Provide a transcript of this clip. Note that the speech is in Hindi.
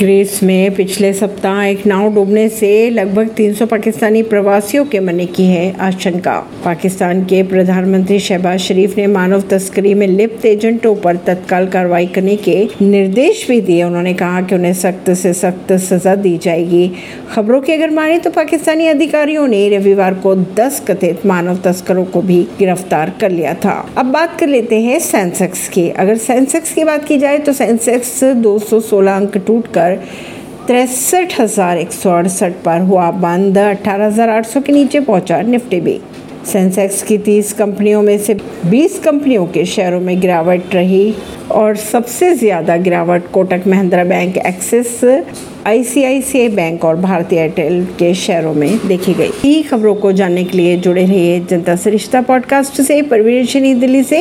ग्रीस में पिछले सप्ताह एक नाव डूबने से लगभग 300 पाकिस्तानी प्रवासियों के मरने की है आशंका। पाकिस्तान के प्रधानमंत्री शहबाज शरीफ ने मानव तस्करी में लिप्त एजेंटों पर तत्काल कार्रवाई करने के निर्देश भी दिए। उन्होंने कहा कि उन्हें सख्त से सख्त सजा दी जाएगी। खबरों की अगर माने तो पाकिस्तानी अधिकारियों ने रविवार को 10 कथित मानव तस्करों को भी गिरफ़्तार कर लिया था। अब बात कर लेते हैं सेंसेक्स की। अगर सेंसेक्स की बात की जाए तो सेंसेक्स 216 अंक टूट कर तिरसठ हज़ार एक सौ अड़सठ पर हुआ बंद। अठारह हज़ार आठ सौ के नीचे पहुँचा निफ्टी भी। सेंसेक्स की 30 कंपनियों में से 20 कंपनियों के शेयरों में गिरावट रही और सबसे ज़्यादा गिरावट Kotak Mahindra bank, Axis, ICICI bank और भारतीय एयरटेल के शेयरों में देखी गई। ई खबरों को जानने के लिए जुड़े रहिए जनता सरिश्ता पॉडकास्ट से। परवीन दिल्ली से।